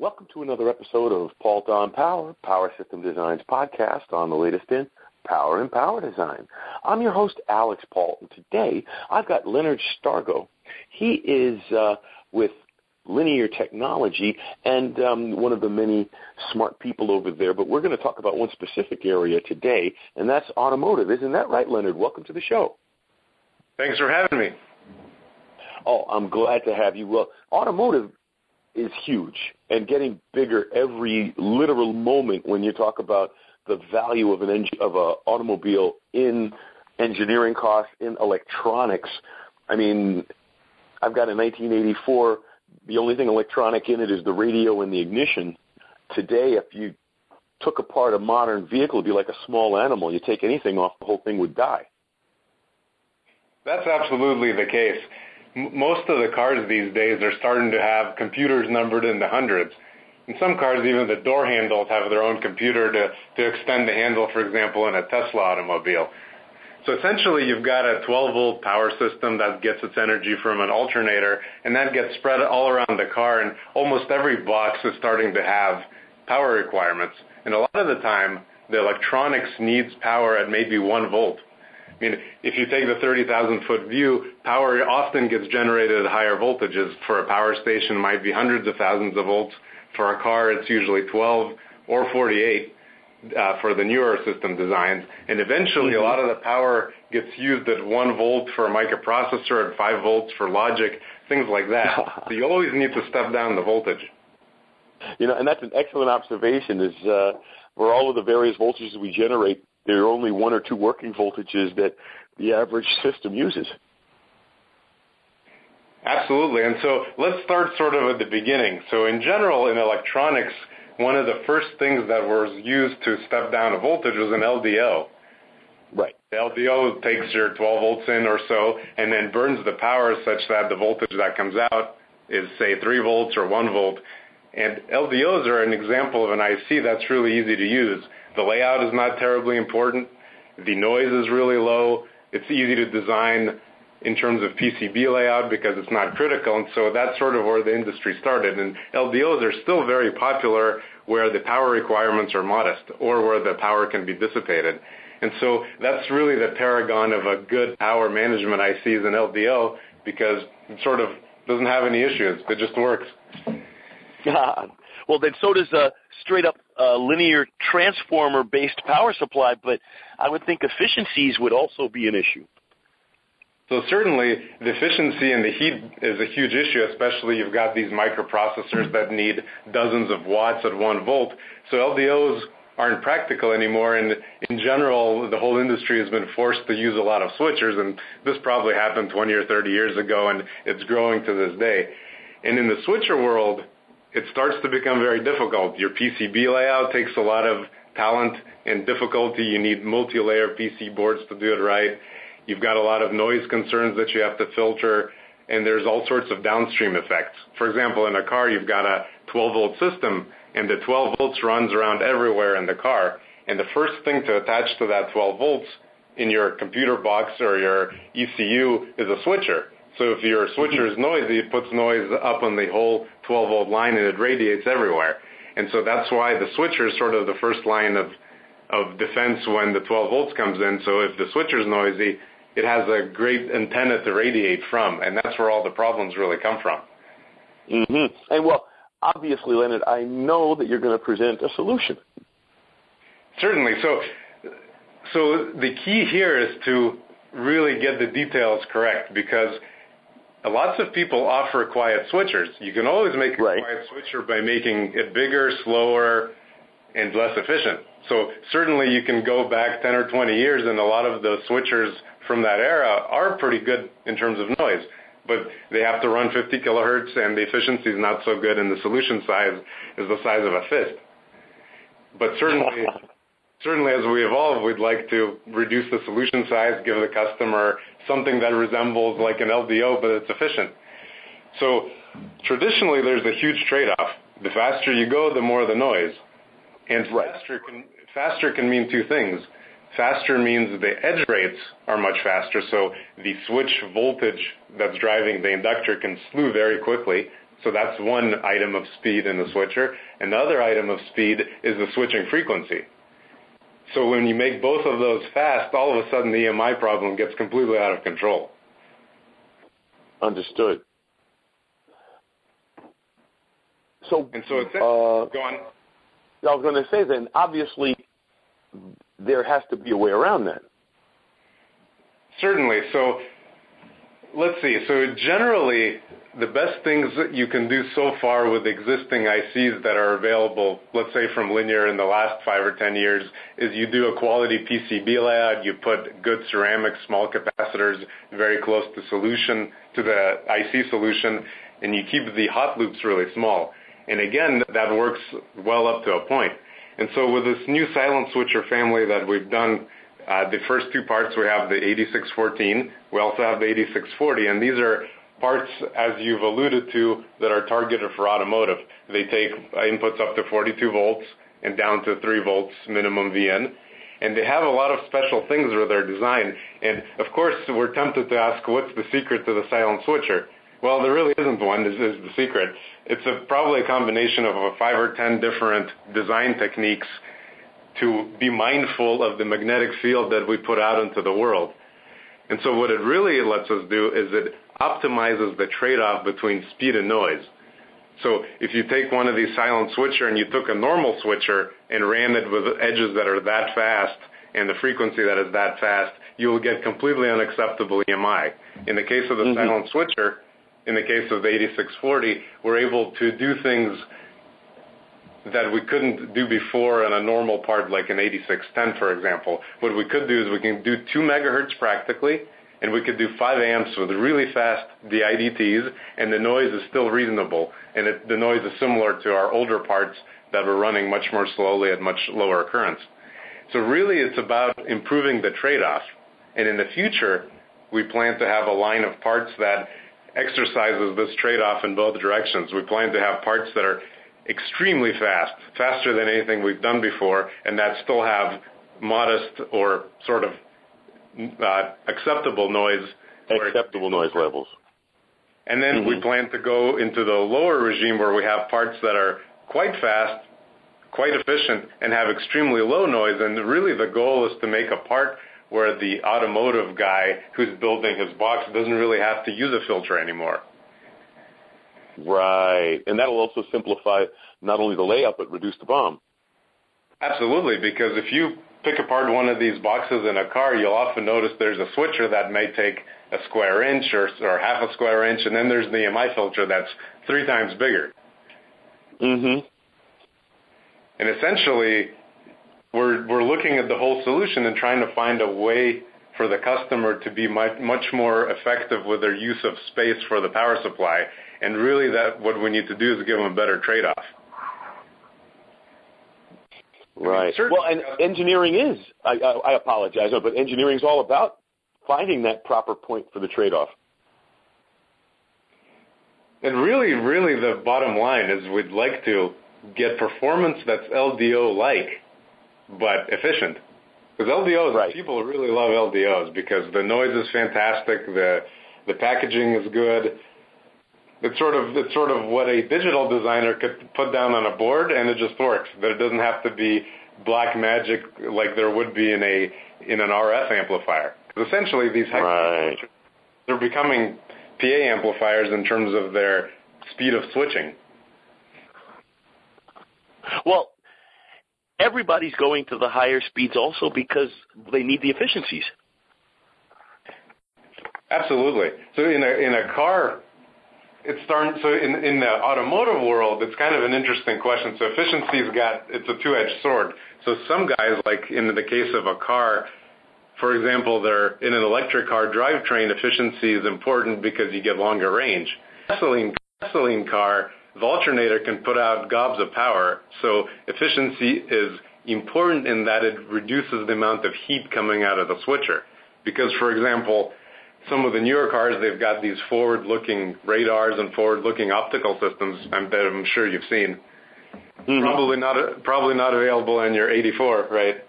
Welcome to another episode of Paultre on Power, Power Systems Design podcast on the latest in power and power design. I'm your host, Alix Paultre, and today I've got Leonard Shtargot. He is uh, with Linear Technology and um, one of the many smart people over there, but we're going to talk about one specific area today, and that's automotive. Isn't that right, Leonard? Welcome to the show. Thanks for having me. Oh, I'm glad to have you. Well, automotive is huge and getting bigger every literal moment when you talk about the value of an en- of a automobile in engineering costs in electronics. I mean, I've got a 1984. The only thing electronic in it is the radio and the ignition. Today, if you took apart a modern vehicle, it'd be like a small animal. You take anything off, the whole thing would die. That's absolutely the case most of the cars these days are starting to have computers numbered in the hundreds. In some cars, even the door handles have their own computer to, to extend the handle, for example, in a Tesla automobile. So essentially, you've got a 12 volt power system that gets its energy from an alternator, and that gets spread all around the car, and almost every box is starting to have power requirements. And a lot of the time, the electronics needs power at maybe 1 volt. I mean, if you take the 30,000-foot view, power often gets generated at higher voltages. For a power station, it might be hundreds of thousands of volts. For a car, it's usually 12 or 48 uh, for the newer system designs. And eventually, a lot of the power gets used at 1 volt for a microprocessor, at 5 volts for logic, things like that. so you always need to step down the voltage. You know, and that's an excellent observation. Is uh, for all of the various voltages we generate, there are only one or two working voltages that the average system uses. Absolutely. And so let's start sort of at the beginning. So in general, in electronics, one of the first things that was used to step down a voltage was an LDO. Right. The LDO takes your 12 volts in or so and then burns the power such that the voltage that comes out is, say, 3 volts or 1 volt. And LDOs are an example of an IC that's really easy to use. The layout is not terribly important. The noise is really low. It's easy to design in terms of PCB layout because it's not critical. And so that's sort of where the industry started. And LDOs are still very popular where the power requirements are modest or where the power can be dissipated. And so that's really the paragon of a good power management IC is an LDO because it sort of doesn't have any issues. It just works. Well, then so does a straight up uh, linear transformer based power supply, but I would think efficiencies would also be an issue. So certainly the efficiency and the heat is a huge issue, especially you've got these microprocessors that need dozens of watts at one volt. So LDOs aren't practical anymore and in general the whole industry has been forced to use a lot of switchers and this probably happened 20 or 30 years ago and it's growing to this day. And in the switcher world, it starts to become very difficult. Your PCB layout takes a lot of talent and difficulty. You need multi-layer PC boards to do it right. You've got a lot of noise concerns that you have to filter, and there's all sorts of downstream effects. For example, in a car, you've got a 12-volt system, and the 12 volts runs around everywhere in the car. And the first thing to attach to that 12 volts in your computer box or your ECU is a switcher. So if your switcher is noisy, it puts noise up on the whole 12 volt line and it radiates everywhere. And so that's why the switcher is sort of the first line of, of defense when the 12 volts comes in. So if the switcher is noisy, it has a great antenna to radiate from, and that's where all the problems really come from. Mm-hmm. And well, obviously, Leonard, I know that you're going to present a solution. Certainly. So, so the key here is to really get the details correct because lots of people offer quiet switchers. You can always make a right. quiet switcher by making it bigger, slower, and less efficient. So certainly you can go back 10 or 20 years and a lot of the switchers from that era are pretty good in terms of noise, but they have to run 50 kilohertz and the efficiency is not so good and the solution size is the size of a fist. But certainly certainly as we evolve, we'd like to reduce the solution size, give the customer something that resembles like an LDO, but it's efficient. So traditionally, there's a huge trade-off. The faster you go, the more the noise. And faster can, faster can mean two things. Faster means the edge rates are much faster, so the switch voltage that's driving the inductor can slew very quickly, So That's one item of speed in the switcher. Another item of speed is the switching frequency. So when you make both of those fast, all of a sudden the EMI problem gets completely out of control. Understood. So it's uh, Go on. I was going to say, then, obviously, there has to be a way around that. Certainly. So let's see. So, generally, the best things that you can do so far with existing ICs that are available, let's say from Linear in the last five or 10 years, is you do a quality PCB layout, you put good ceramic small capacitors very close to solution to the IC solution, and you keep the hot loops really small. And again, that works well up to a point. And so with this new silent switcher family that we've done, uh, the first two parts, we have the 8614, we also have the 8640, and these are parts, as you've alluded to, that are targeted for automotive. They take inputs up to 42 volts and down to three volts minimum VIN. And they have a lot of special things with their design. And of course, we're tempted to ask, what's the secret to the silent switcher? Well, there really isn't one, is the secret. It's probably a combination of five or 10 different design techniques to be mindful of the magnetic field that we put out into the world. And so what it really lets us do is it optimizes the trade-off between speed and noise. So if you take one of these silent switcher and you took a normal switcher and ran it with edges that are that fast and the frequency that is that fast, you will get completely unacceptable EMI. In the case of the mm-hmm. silent switcher, in the case of the 8640, we're able to do things that we couldn't do before in a normal part, like an 8610, for example. What we could do is we can do two megahertz practically, and we could do five amps with really fast DIDTs, and the noise is still reasonable. And it the noise is similar to our older parts that were running much more slowly at much lower currents. So really, it's about improving the trade-off. And in the future, we plan to have a line of parts that exercises this trade-off in both directions. We plan to have parts that are extremely fast, faster than anything we've done before, and that still have modest or sort of Uh, acceptable noise. Acceptable noise levels. And then we mm-hmm. plan to go into the lower regime where we have parts that are quite fast, quite efficient, and have extremely low noise. And really the goal is to make a part where the automotive guy who's building his box doesn't really have to use a filter anymore. Right. And that'll also simplify not only the layout, but reduce the BOM. Absolutely. Because if you pick apart one of these boxes in a car, you'll often notice there's a switcher that may take a square inch or half a square inch, and then there's the EMI filter that's three times bigger. Mm-hmm. And essentially, we're we're looking at the whole solution and trying to find a way for the customer to be much more effective with their use of space for the power supply. And really that what we need to do is give them a better trade-off. Right. Well, and engineering is, I apologize, but engineering is all about finding that proper point for the trade-off. And really, really, the bottom line is we'd like to get performance that's LDO-like, but efficient. Because LDOs, right People really love LDOs because the noise is fantastic, the packaging is good. It's sort of it's sort of what a digital designer could put down on a board, and it just works. That it doesn't have to be black magic like there would be in a in an RF amplifier. Because Essentially, these Right they're becoming PA amplifiers in terms of their speed of switching. Well, everybody's going to the higher speeds also because they need the efficiencies. Absolutely. So in the automotive world, it's kind of an interesting question. So efficiency's got it's a two-edged sword. So some guys, like in the case of a car, for example, they're in an electric car drivetrain, efficiency is important because you get longer range. Gasoline car, the alternator can put out gobs of power, So, efficiency is important in that it reduces the amount of heat coming out of the switcher. Because, for example, some of the newer cars, they've got these forward-looking radars and forward-looking optical systems that I'm sure you've seen. Mm-hmm. Probably not Probably not available in your 84, right?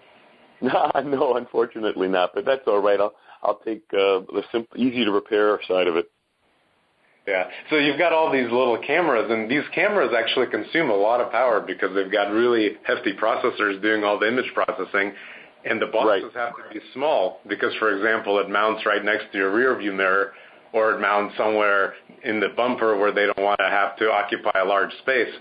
No, unfortunately not, but that's all right. I'll take uh, the simple easy-to-repair side of it. Yeah. So you've got all these little cameras, and these cameras actually consume a lot of power because they've got really hefty processors doing all the image processing, the boxes have to be small because, for example, it mounts right next to your rear view mirror, or it mounts somewhere in the bumper where they don't want to have to occupy a large space.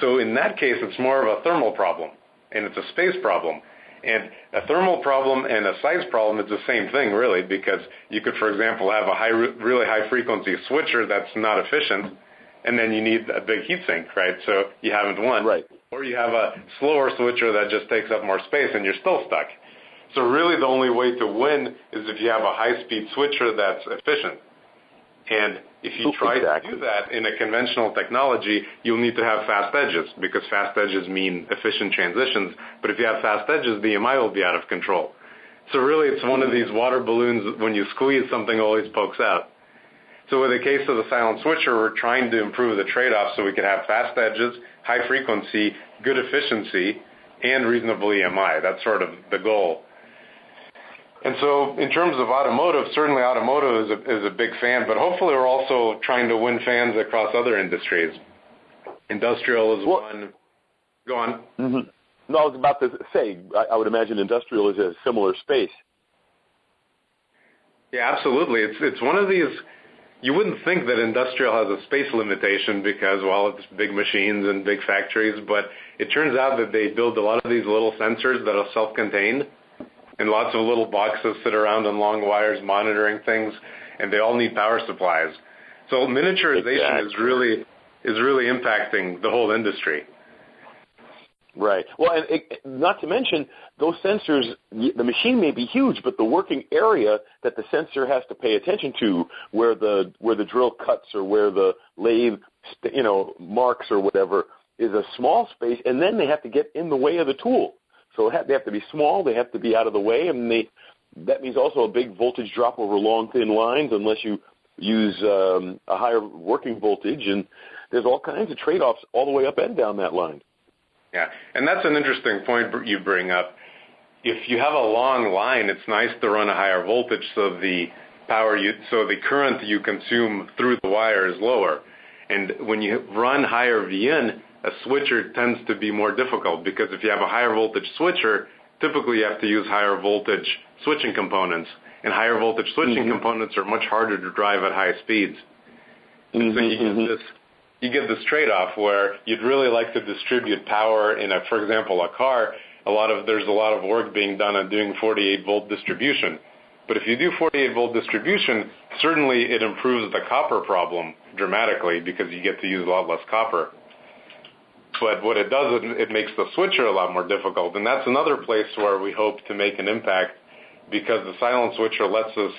So in that case, it's more of a thermal problem, and it's a space problem. And a thermal problem and a size problem is the same thing, really, because you could, for example, have a high, really high frequency switcher that's not efficient, and then you need a big heat sink, right? So you haven't won. Right. Or you have a slower switcher that just takes up more space, and you're still stuck. So really, the only way to win is if you have a high-speed switcher that's efficient. And if you try to do that in a conventional technology, you'll need to have fast edges because fast edges mean efficient transitions. But if you have fast edges, the EMI will be out of control. So really, it's one of these water balloons. When you squeeze, something always pokes out. So in the case of the silent switcher, we're trying to improve the trade-off so we can have fast edges, high frequency, good efficiency, and reasonable EMI. That's sort of the goal. And so in terms of automotive, certainly automotive is a, is a big fan, but hopefully we're also trying to win fans across other industries. Industrial is one. Go on. hmm No, I was about to say, I, I would imagine industrial is a similar space. Yeah, absolutely. It's it's one of these. You wouldn't think that industrial has a space limitation because, well, it's big machines and big factories, but it turns out that they build a lot of these little sensors that are self-contained, and lots of little boxes sit around on long wires monitoring things, and they all need power supplies. So miniaturization is really is really impacting the whole industry. Right. Well, and it, not to mention those sensors. The machine may be huge, but the working area that the sensor has to pay attention to, where the where the drill cuts or where the lathe, you know, marks or whatever, is a small space, and then they have to get in the way of the tool. So they have to be small. They have to be out of the way, and they that means also a big voltage drop over long thin lines, unless you use um, a higher working voltage. And there's all kinds of trade-offs all the way up and down that line. Yeah, and that's an interesting point you bring up. If you have a long line, it's nice to run a higher voltage so the power you so the current you consume through the wire is lower. And when you run higher VIN, a switcher tends to be more difficult because if you have a higher voltage switcher, typically you have to use higher voltage switching components, and higher voltage switching Mhm. components are much harder to drive at high speeds. And so you Mhm, mhm. get this you get this trade-off where you'd really like to distribute power in a, for example, a car. A lot of there's a lot of work being done on doing 48 volt distribution. But if you do 48 volt distribution, certainly it improves the copper problem dramatically because you get to use a lot less copper. But what it does, it makes the switcher a lot more difficult, and that's another place where we hope to make an impact because the silent switcher lets us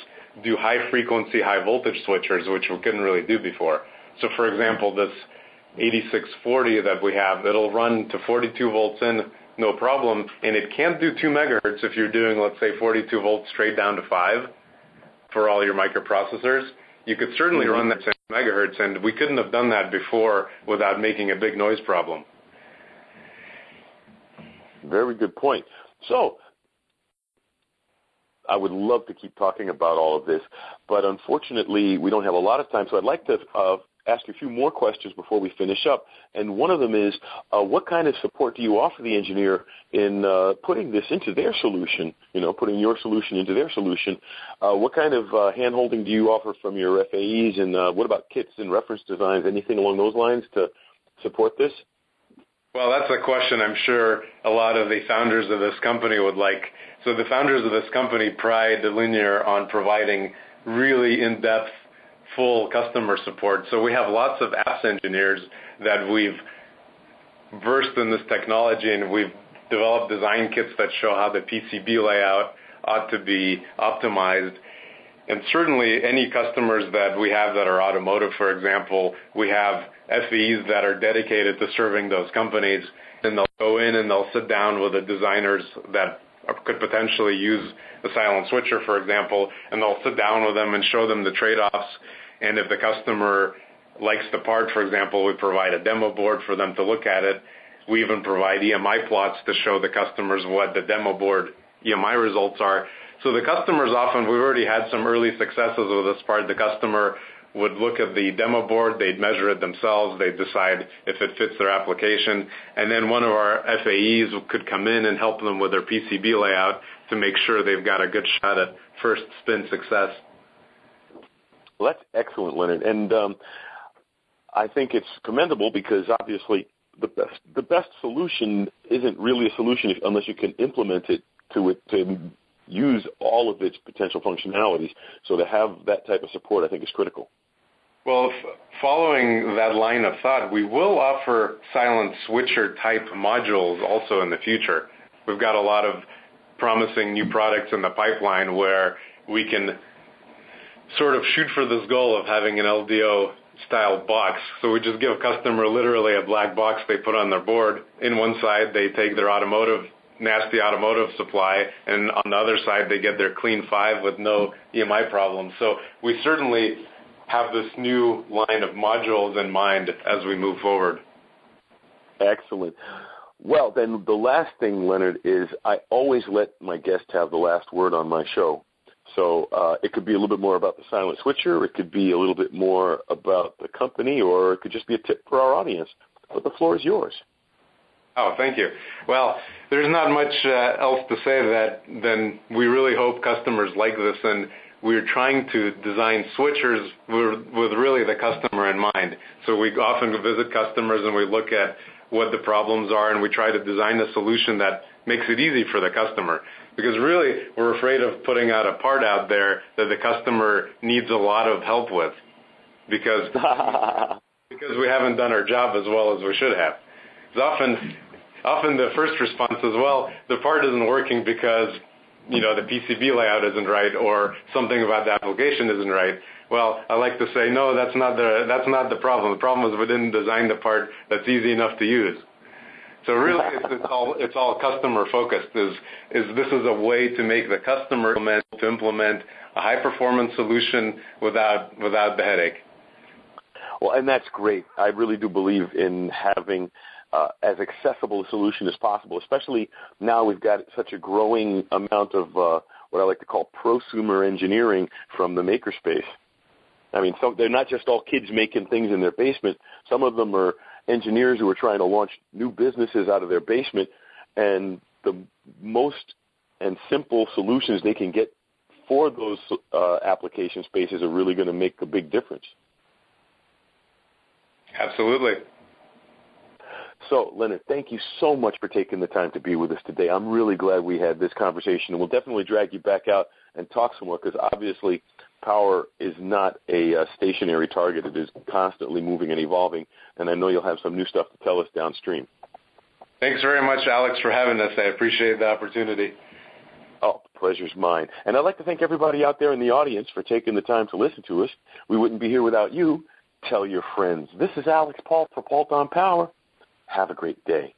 do high frequency, high voltage switchers, which we couldn't really do before. So for example, this 8640 that we have, it'll run to 42 volts in, no problem, and it can't do 2 megahertz if you're doing, let's say, 42 volts straight down to 5 for all your microprocessors. You could certainly Mhm. run that same megahertz, and we couldn't have done that before without making a big noise problem. Very good point. So, I would love to keep talking about all of this, but unfortunately, we don't have a lot of time. So, I'd like to uh, ask a few more questions before we finish up. And one of them is, uh, what kind of support do you offer the engineer in uh, putting this into their solution? You know, putting your solution into their solution. Uh, what kind of uh, handholding do you offer from your FAEs, and uh, what about kits and reference designs? Anything along those lines to support this? Well, that's a question I'm sure a lot of the founders of this company would like. So the founders of this company pride the Linear on providing really in-depth, full customer support. So we have lots of apps engineers that we've versed in this technology, and we've developed design kits that show how the PCB layout ought to be optimized. And certainly any customers that we have that are automotive, for example, we have FEs that are dedicated to serving those companies, and they'll go in and they'll sit down with the designers that Uh, could potentially use the silent switcher, for example, and they'll sit down with them and show them the trade-offs. And if the customer likes the part, for example, we provide a demo board for them to look at it. We even provide EMI plots to show the customers what the demo board EMI results are. So the customers often, we've already had some early successes with this part. The customer would look at the demo board, they'd measure it themselves, they'd decide if it fits their application, and then one of our FAEs could come in and help them with their PCB layout to make sure they've got a good shot at first spin success. Well, that's excellent, Leonard. And um, I think it's commendable because obviously the best the best solution isn't really a solution unless you can implement it to it to use all of its potential functionalities. So to have that type of support, I think, is critical. Following that line of thought, we will offer silent switcher type modules also in the future. We've got a lot of promising new products in the pipeline where we can sort of shoot for this goal of having an LDO style box. So we just give a customer literally a black box they put on their board. In one side, they take their automotive nasty automotive supply, and on the other side, they get their clean five with no EMI problems. So we certainly have this new line of modules in mind as we move forward. Excellent. Well, then the last thing, Leonard, is I always let my guests have the last word on my show. So uh, it could be a little bit more about the silent switcher, it could be a little bit more about the company, or it could just be a tip for our audience. But the floor is yours. Oh, thank you. Well, there's not much uh, else to say that than we really hope customers like this, and we're trying to design switchers with, with really the customer in mind. So we often visit customers and we look at what the problems are, and we try to design a solution that makes it easy for the customer. Because really, we're afraid of putting out a part out there that the customer needs a lot of help with, because because we haven't done our job as well as we should have. It's often often the first response is, well, the part isn't working because you know the PCB layout isn't right or something about the application isn't right. Well, I like to say, no, that's not the that's not the problem. The problem is we didn't design the part that's easy enough to use. So really, it's, it's all it's all customer focused. Is is this is a way to make the customer to implement a high performance solution without without the headache. Well, and that's great. I really do believe in having uh, as accessible a solution as possible, especially now we've got such a growing amount of uh, what I like to call prosumer engineering from the makerspace. I mean, they're not just all kids making things in their basement. Some of them are engineers who are trying to launch new businesses out of their basement, and the most and simple solutions they can get for those uh, application spaces are really going to make a big difference. Absolutely. So, Leonard, thank you so much for taking the time to be with us today. I'm really glad we had this conversation, and we'll definitely drag you back out and talk some more because obviously power is not a uh, stationary target. It is constantly moving and evolving, and I know you'll have some new stuff to tell us downstream. Thanks very much, Alex, for having us. I appreciate the opportunity. Oh, pleasure's mine. And I'd like to thank everybody out there in the audience for taking the time to listen to us. We wouldn't be here without you. Tell your friends. This is Alix Paultre for Paultre on Power. Have a great day.